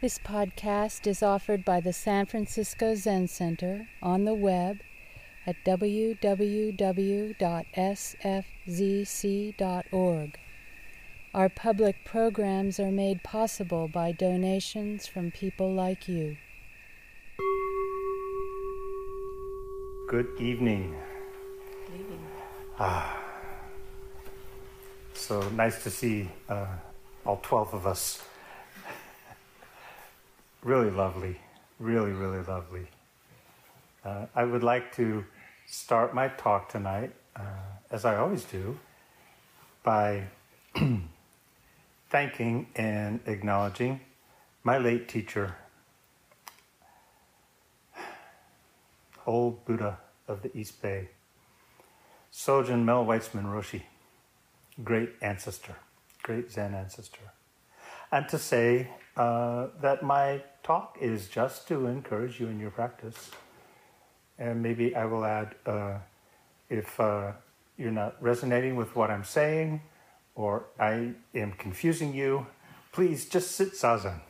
This podcast is offered by the San Francisco Zen Center on the web at www.sfzc.org. Our public programs are made possible by donations from people like you. Good evening. Good evening. Ah, so nice to see uh, all 12 of us. Really lovely, really, really lovely. Uh, I would like to start my talk tonight, uh, as I always do, by thanking and acknowledging my late teacher, old Buddha of the East Bay, Sojun Mel Weitzman Roshi, great ancestor, great Zen ancestor. And to say uh, that my talk is just to encourage you in your practice. And maybe I will add uh, if uh, you're not resonating with what I'm saying or I am confusing you, please just sit zazen.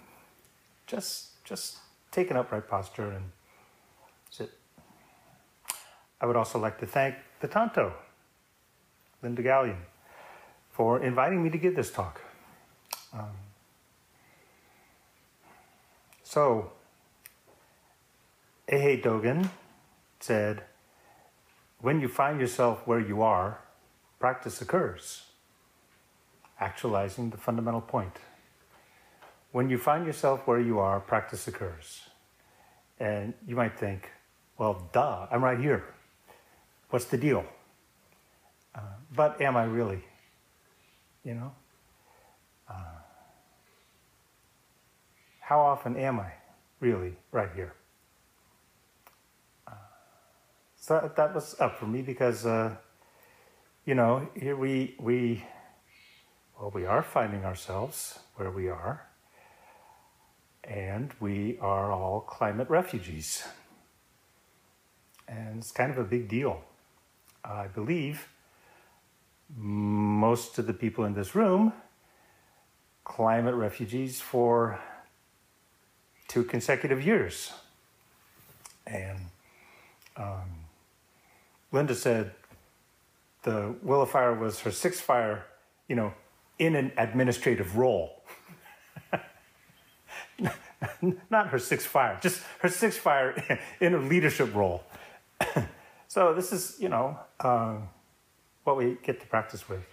Just, just take an upright posture and sit. I would also like to thank the Tanto, Linda Gallion, for inviting me to give this talk. Um, so, Eihei Dogen said, when you find yourself where you are, practice occurs, actualizing the fundamental point. When you find yourself where you are, practice occurs. And you might think, well, duh, I'm right here. What's the deal? Uh, but am I really? You know? How often am I really right here? Uh, so that, that, was up for me because, uh, you know, here we, we, well, we are finding ourselves where we are, and we are all climate refugees. And it's kind of a big deal. I believe most of the people in this room climate refugees for two consecutive years. And um, Linda said the Willow Fire was her sixth fire, you know, in an administrative role. Not her sixth fire, just her sixth fire in a leadership role. so this is, you know, uh, what we get to practice with.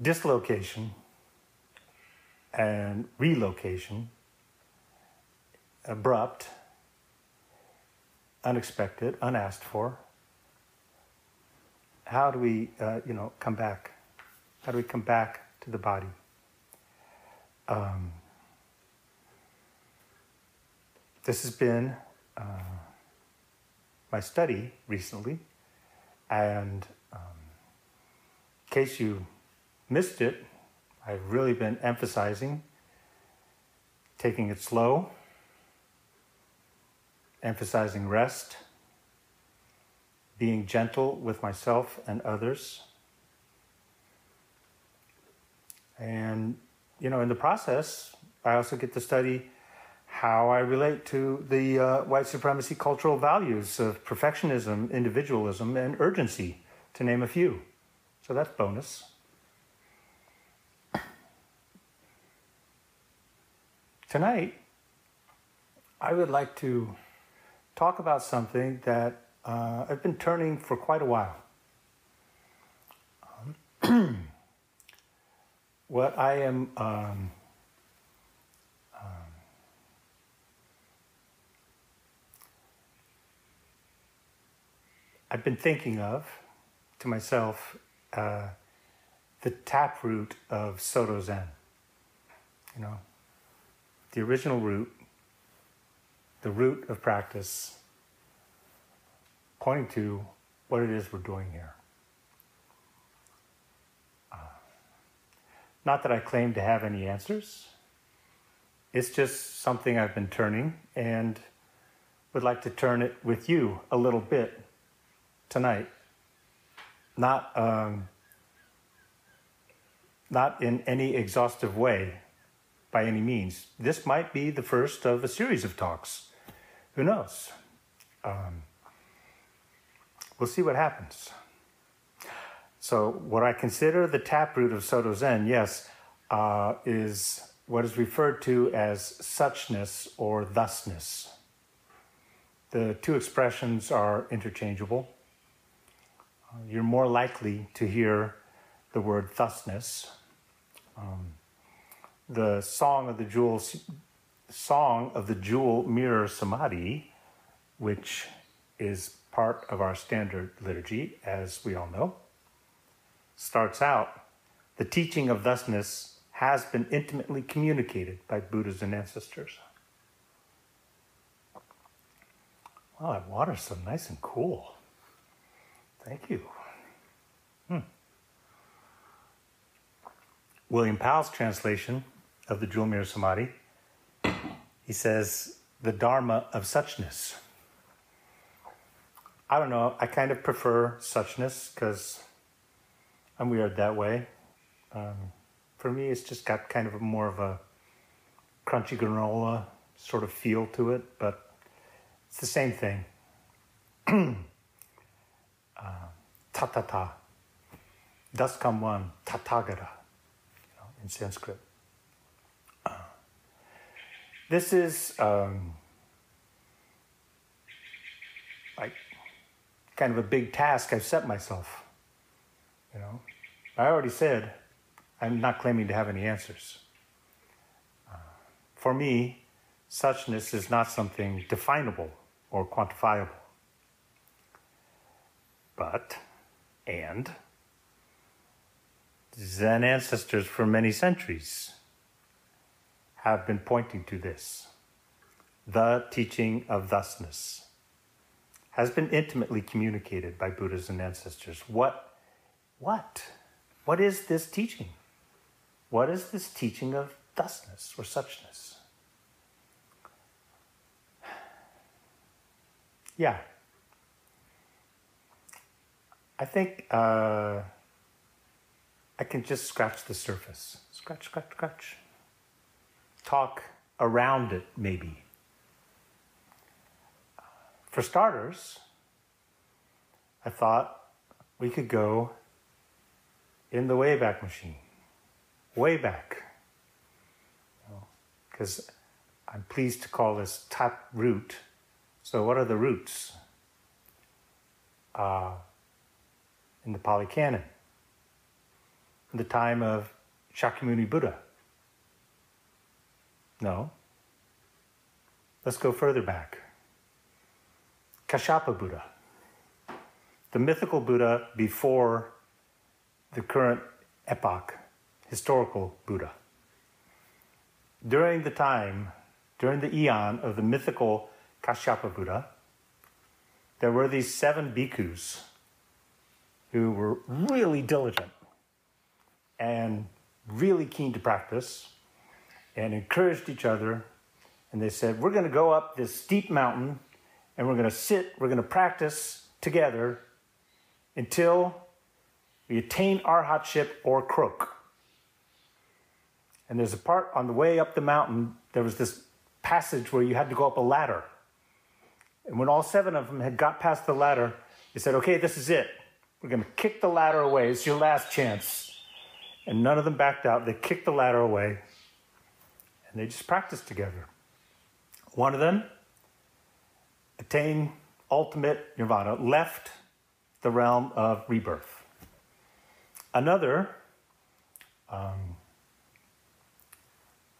Dislocation and relocation, abrupt, unexpected, unasked for. How do we, uh, you know, come back? How do we come back to the body? Um, this has been uh, my study recently, and um, in case you missed it, I've really been emphasizing taking it slow, emphasizing rest, being gentle with myself and others. And, you know, in the process, I also get to study how I relate to the uh, white supremacy cultural values of perfectionism, individualism, and urgency, to name a few. So that's bonus. Tonight, I would like to talk about something that uh, I've been turning for quite a while. Um, what I am um, um, I've been thinking of to myself uh, the taproot of Soto Zen. You know, the original root, the root of practice, pointing to what it is we're doing here. Uh, not that I claim to have any answers. It's just something I've been turning and would like to turn it with you a little bit tonight. Not, um, not in any exhaustive way, by any means. This might be the first of a series of talks. Who knows? Um, we'll see what happens. So, what I consider the taproot of Soto Zen, yes, uh, is what is referred to as suchness or thusness. The two expressions are interchangeable. Uh, you're more likely to hear the word thusness. Um, the song of the jewel, song of the jewel mirror samadhi, which is part of our standard liturgy, as we all know, starts out the teaching of thusness has been intimately communicated by Buddhas and ancestors. Wow, that water's so nice and cool. Thank you. Hmm. William Powell's translation of the Jewel Mirror Samadhi, he says, the Dharma of suchness. I don't know, I kind of prefer suchness because I'm weird that way. Um, for me, it's just got kind of more of a crunchy granola sort of feel to it, but it's the same thing. uh, tathata. Thus come one, tathagata, you know, in Sanskrit. This is um, like kind of a big task I've set myself. You know, I already said I'm not claiming to have any answers. Uh, for me, suchness is not something definable or quantifiable. But, and, Zen ancestors for many centuries have been pointing to this. The teaching of thusness has been intimately communicated by Buddhas and ancestors. What, what, what is this teaching? What is this teaching of thusness or suchness? Yeah. I think uh, I can just scratch the surface. Scratch, scratch, scratch. Talk around it, maybe. For starters, I thought we could go in the Wayback Machine way back. Because I'm pleased to call this tap root. So, what are the roots? Uh, in the Pali Canon, in the time of Shakyamuni Buddha? No. Let's go further back. Kashyapa Buddha, the mythical Buddha before the current epoch historical Buddha. During the time, during the eon of the mythical Kashyapa Buddha, there were these seven bhikkhus who were really diligent and really keen to practice and encouraged each other. And they said, We're going to go up this steep mountain and we're going to sit, we're going to practice together until we attain arhatship or croak. And there's a part on the way up the mountain, there was this passage where you had to go up a ladder. And when all seven of them had got past the ladder, they said, Okay, this is it. We're going to kick the ladder away. It's your last chance. And none of them backed out. They kicked the ladder away and they just practiced together. One of them attained ultimate nirvana, left the realm of rebirth. Another um,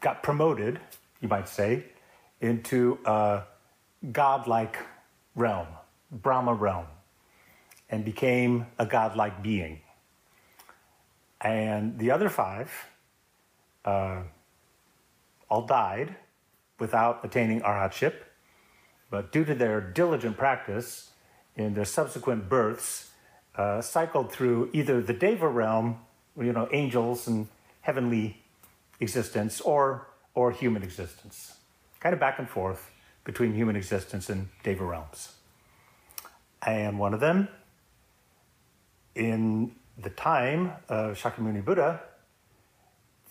got promoted, you might say, into a godlike realm, Brahma realm, and became a godlike being. And the other five uh, all died without attaining arhatship, but due to their diligent practice in their subsequent births, uh, cycled through either the Deva realm, you know, angels and heavenly existence or, or human existence. Kind of back and forth between human existence and Deva realms. And one of them, in the time of Shakyamuni Buddha,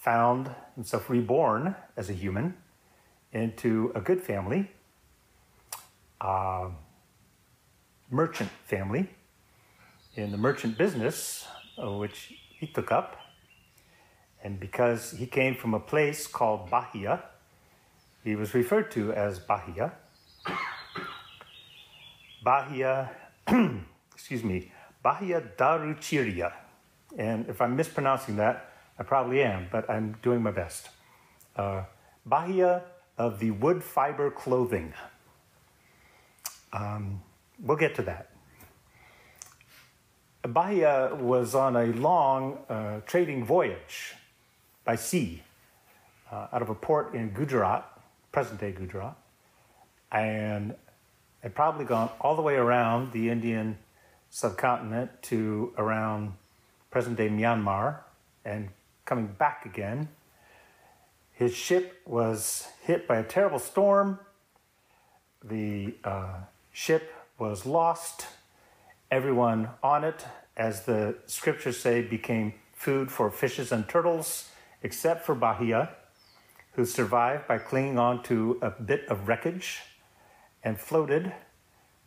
found himself reborn as a human into a good family, a merchant family, in the merchant business, uh, which he took up. And because he came from a place called Bahiya, he was referred to as Bahiya. Bahiya, excuse me, Bahiya Daruciriya. And if I'm mispronouncing that, I probably am, but I'm doing my best. Uh, Bahiya of the wood fiber clothing. Um, we'll get to that. Bahiya was on a long uh, trading voyage by sea uh, out of a port in Gujarat, present day Gujarat, and had probably gone all the way around the Indian subcontinent to around present day Myanmar and coming back again. His ship was hit by a terrible storm. The uh, ship was lost. Everyone on it, as the scriptures say, became food for fishes and turtles, except for Bahiya, who survived by clinging on to a bit of wreckage and floated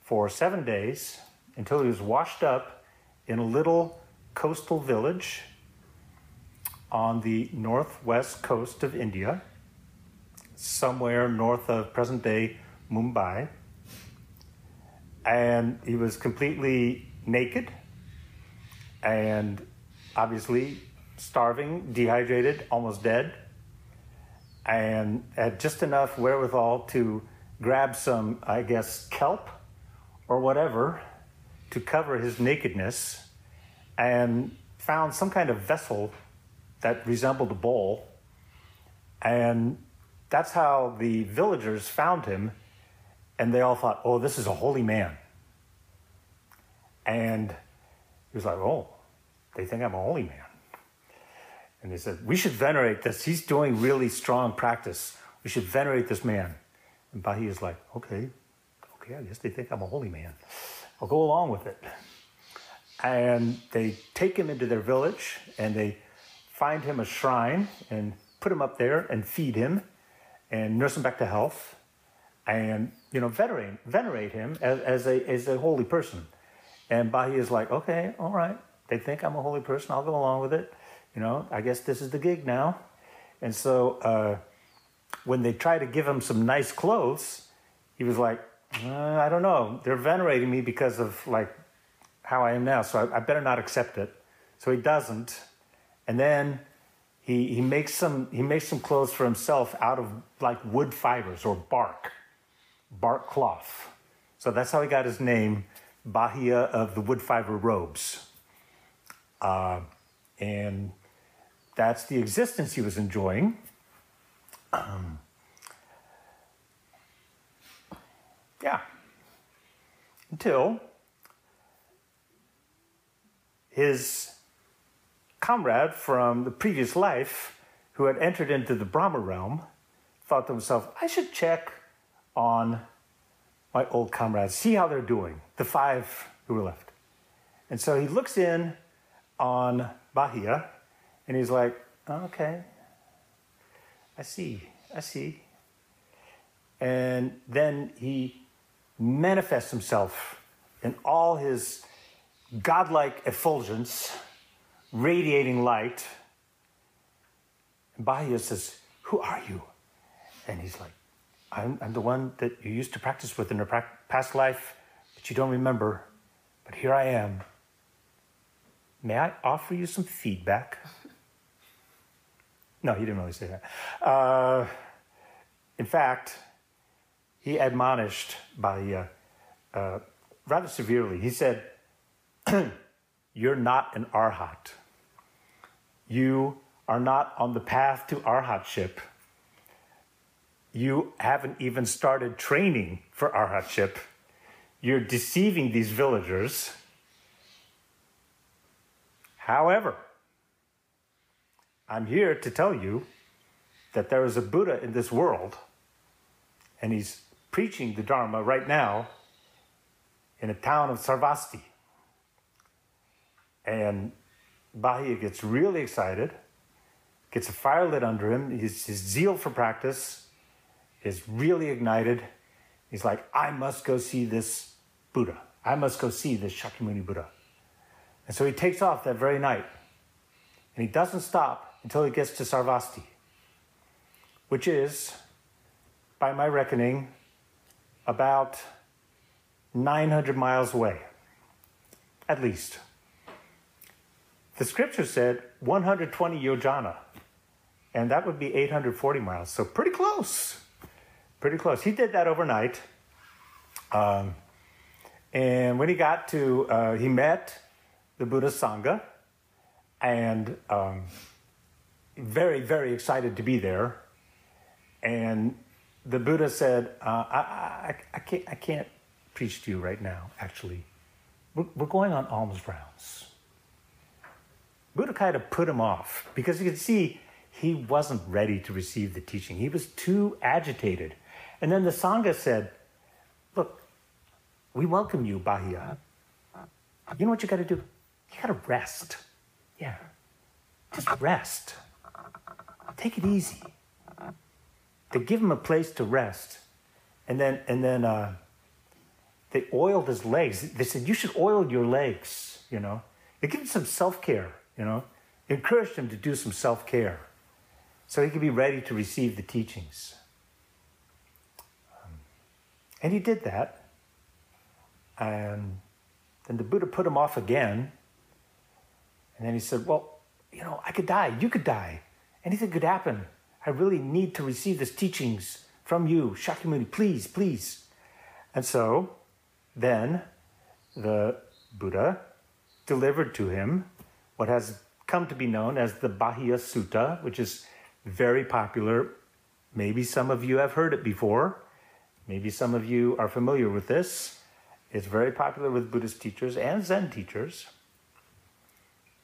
for seven days until he was washed up in a little coastal village on the northwest coast of India, somewhere north of present day Mumbai. And he was completely naked and obviously starving, dehydrated, almost dead, and had just enough wherewithal to grab some, I guess, kelp or whatever to cover his nakedness and found some kind of vessel that resembled a bowl. And that's how the villagers found him. And they all thought, oh, this is a holy man. And he was like, oh, they think I'm a holy man. And they said, we should venerate this. He's doing really strong practice. We should venerate this man. And Bahi is like, okay, okay, I guess they think I'm a holy man. I'll go along with it. And they take him into their village and they find him a shrine and put him up there and feed him and nurse him back to health and you know venerate venerate him as, as a as a holy person. And Bahi is like, okay, all right. They think I'm a holy person. I'll go along with it. You know, I guess this is the gig now. And so uh, when they try to give him some nice clothes, he was like, uh, I don't know. They're venerating me because of like how I am now, so I, I, better not accept it. So he doesn't, and then he he makes some he makes some clothes for himself out of like wood fibers or bark, bark cloth. So that's how he got his name, Bahiya of the wood fiber robes. Uh, and that's the existence he was enjoying. Um, Yeah. Until his comrade from the previous life, who had entered into the Brahma realm, thought to himself, I should check on my old comrades, see how they're doing, the five who were left. And so he looks in on Bahiya and he's like, okay, I see, I see. And then he manifests himself in all his godlike effulgence, radiating light. And Bahiya says, Who are you? And he's like, I'm, I'm the one that you used to practice with in a pra- past life, but you don't remember. But here I am. May I offer you some feedback? No, he didn't really say that. Uh, in fact, he admonished uh, uh, rather severely. He said, You're not an arhat. You are not on the path to arhatship. You haven't even started training for arhatship. You're deceiving these villagers. However, I'm here to tell you that there is a Buddha in this world, and he's preaching the Dharma right now in a town of Sarvasti. And Bahiya gets really excited, gets a fire lit under him. His, his zeal for practice is really ignited. He's like, I must go see this Buddha. I must go see this Shakyamuni Buddha. And so he takes off that very night. And he doesn't stop until he gets to Sarvasti, which is, by my reckoning, about 900 miles away, at least. The scripture said 120 yojana, and that would be 840 miles, so pretty close. Pretty close. He did that overnight. Um, and when he got to, uh, he met the Buddha Sangha, and um, very, very excited to be there. And the Buddha said, uh, I, I, I, can't, I can't preach to you right now, actually. We're, we're going on alms rounds. Buddha kind of put him off because you could see he wasn't ready to receive the teaching. He was too agitated. And then the Sangha said, Look, we welcome you, Bahiya. You know what you got to do? You got to rest. Yeah. Just rest. Take it easy. They give him a place to rest. And then, and then uh, they oiled his legs. They said, You should oil your legs, you know. They give him some self care, you know. Encouraged him to do some self care so he could be ready to receive the teachings. Um, and he did that. And then the Buddha put him off again. And then he said, Well, you know, I could die. You could die. Anything could happen. I really need to receive these teachings from you, Shakyamuni. Please, please. And so then the Buddha delivered to him what has come to be known as the Bahiya Sutta, which is very popular. Maybe some of you have heard it before. Maybe some of you are familiar with this. It's very popular with Buddhist teachers and Zen teachers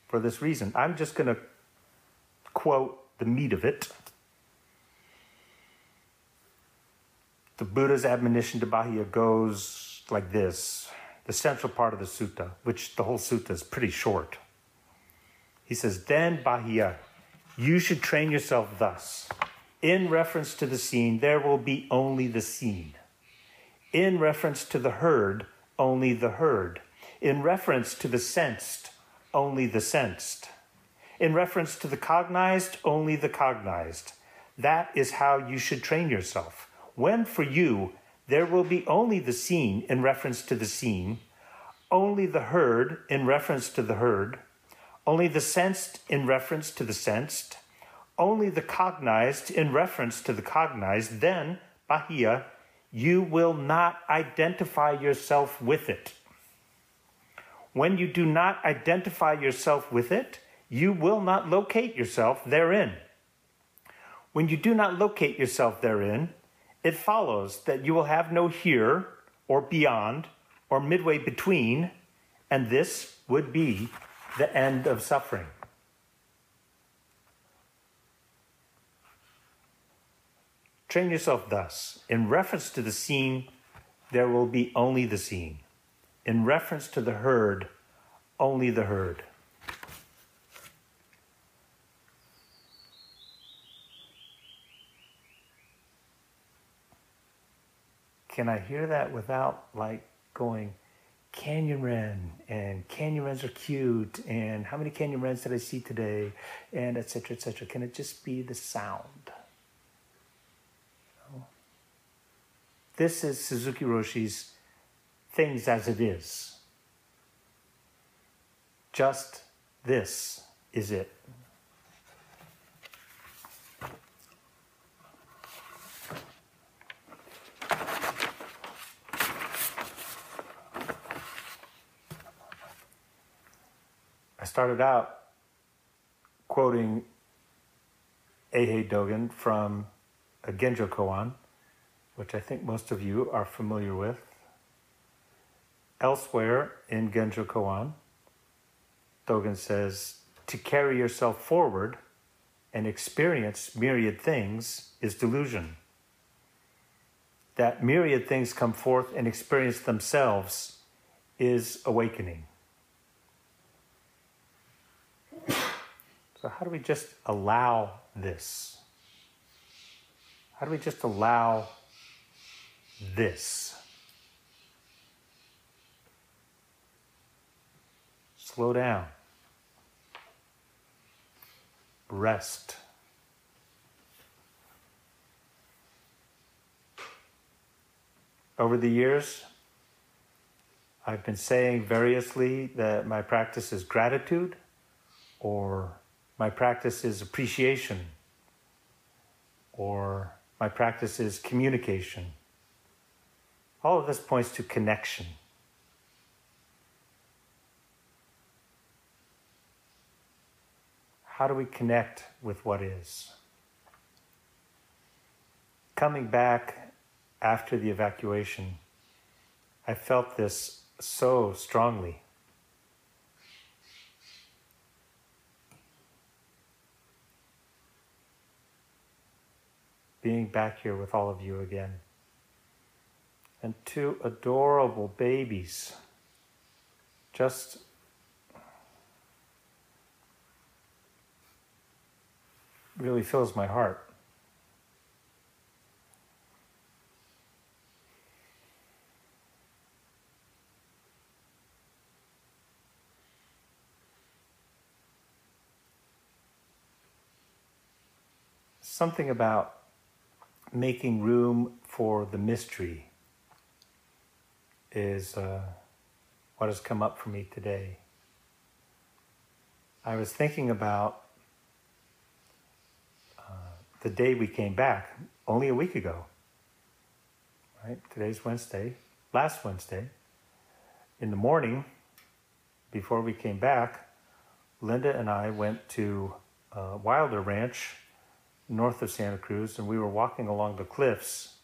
for this reason. I'm just going to quote the meat of it. The Buddha's admonition to Bahiya goes like this the central part of the sutta, which the whole sutta is pretty short. He says, Then Bahiya, you should train yourself thus. In reference to the seen, there will be only the seen. In reference to the heard, only the heard. In reference to the sensed, only the sensed. In reference to the cognized, only the cognized. That is how you should train yourself. When for you there will be only the seen in reference to the seen, only the heard in reference to the heard, only the sensed in reference to the sensed, only the cognized in reference to the cognized, then, Bahiya, you will not identify yourself with it. When you do not identify yourself with it, you will not locate yourself therein. When you do not locate yourself therein, it follows that you will have no here or beyond or midway between, and this would be the end of suffering. Train yourself thus. In reference to the seen, there will be only the seen. In reference to the heard, only the heard. Can I hear that without like going, Canyon Wren and Canyon Wrens are cute and how many Canyon Wrens did I see today and etc. etc. Can it just be the sound? Oh. This is Suzuki Roshi's Things as It Is. Just this is it. Started out quoting Eihei Dogen from a Genjo Koan, which I think most of you are familiar with. Elsewhere in Genjo Koan, Dogen says, to carry yourself forward and experience myriad things is delusion. That myriad things come forth and experience themselves is awakening. So, how do we just allow this? How do we just allow this? Slow down. Rest. Over the years, I've been saying variously that my practice is gratitude or my practice is appreciation or my practice is communication. All of this points to connection. How do we connect with what is? Coming back after the evacuation, I felt this so strongly. Being back here with all of you again. And two adorable babies. Just really fills my heart. Something about making room for the mystery is uh, what has come up for me today. I was thinking about the day we came back, only a week ago. Right? Today's Wednesday, last Wednesday. In the morning, before we came back, Linda and I went to uh, Wilder Ranch north of Santa Cruz, and we were walking along the cliffs.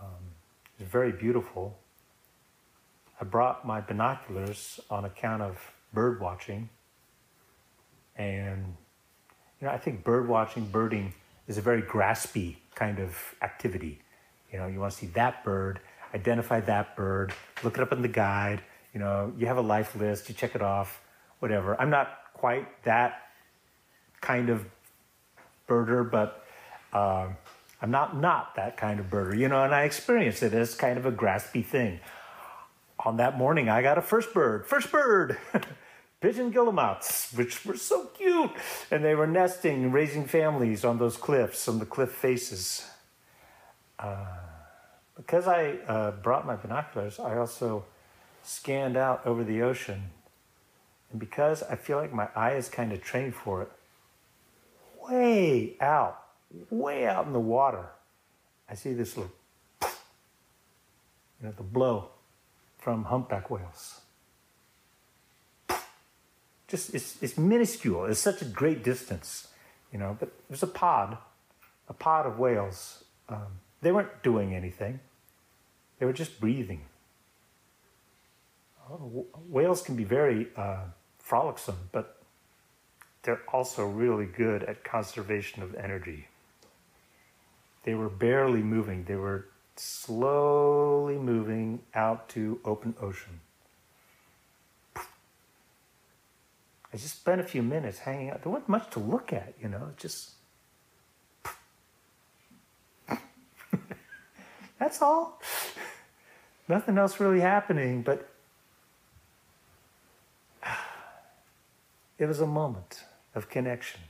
Um, it was very beautiful. I brought my binoculars on account of bird watching, and you know, I think bird watching, birding is a very graspy kind of activity. You know, you want to see that bird, identify that bird, look it up in the guide. You know, you have a life list, you check it off, whatever. I'm not quite that kind of birder, but uh, I'm not not that kind of birder. You know, and I experienced it as kind of a graspy thing. On that morning, I got a first bird, first bird. pigeon guillemots, which were so cute. And they were nesting and raising families on those cliffs, on the cliff faces. Uh, because I uh, brought my binoculars, I also scanned out over the ocean. And because I feel like my eye is kind of trained for it, way out, way out in the water, I see this little, you know, the blow from humpback whales just it's, it's minuscule. It's such a great distance, you know. But there's a pod, a pod of whales. Um, they weren't doing anything. They were just breathing. Oh, whales can be very uh, frolicsome, but they're also really good at conservation of energy. They were barely moving. They were slowly moving out to open ocean. I just spent a few minutes hanging out. There wasn't much to look at, you know, just. That's all. Nothing else really happening, but it was a moment of connection.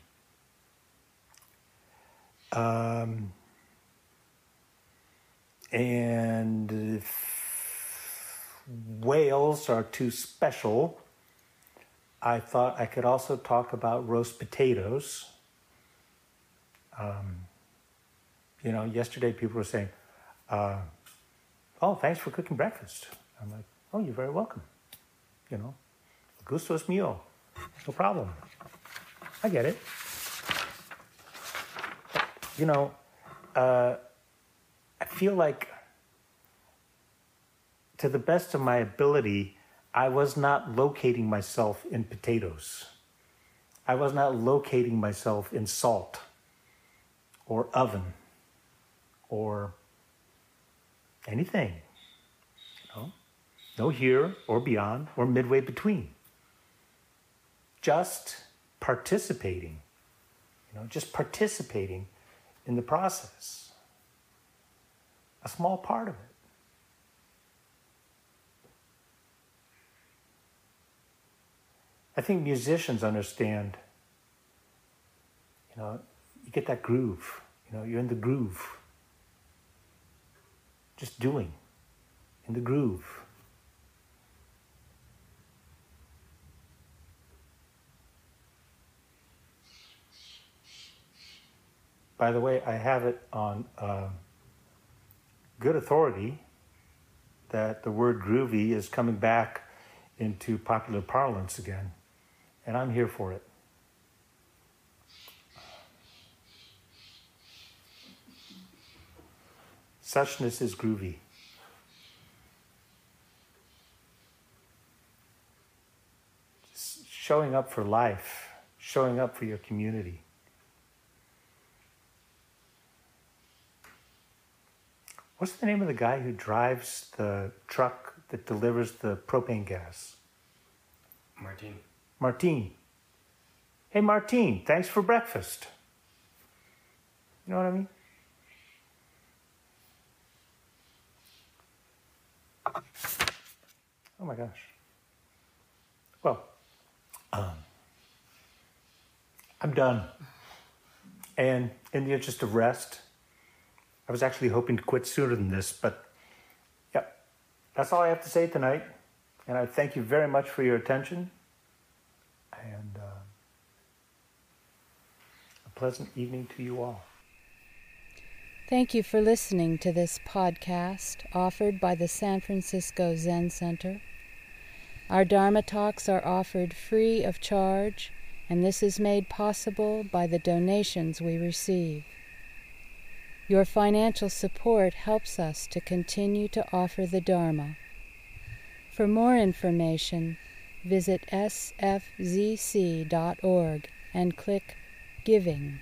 Um, and whales are too special I thought I could also talk about roast potatoes. Um, you know, yesterday people were saying, uh, "Oh, thanks for cooking breakfast." I'm like, "Oh, you're very welcome." You know, gusto es mío, no problem. I get it. You know, uh, I feel like, to the best of my ability, I was not locating myself in potatoes. I was not locating myself in salt or oven or anything. You know? No here or beyond or midway between. Just participating you know, just participating in the process. A small part of it. I think musicians understand, you know, you get that groove, you know, you're in the groove. Just doing, in the groove. By the way, I have it on uh, good authority that the word groovy is coming back into popular parlance again, and I'm here for it. Suchness is groovy. Showing up for life, showing up for your community. What's the name of the guy who drives the truck that delivers the propane gas? Martin. Martine. Hey, Martine, thanks for breakfast. You know what I mean? Oh my gosh. Well, um, I'm done. And in the interest of rest, I was actually hoping to quit sooner than this, but yep, that's all I have to say tonight. And I thank you very much for your attention. And uh, a pleasant evening to you all. Thank you for listening to this podcast offered by the San Francisco Zen Center. Our Dharma talks are offered free of charge, and this is made possible by the donations we receive. Your financial support helps us to continue to offer the Dharma. For more information, visit sfzc.org and click Giving.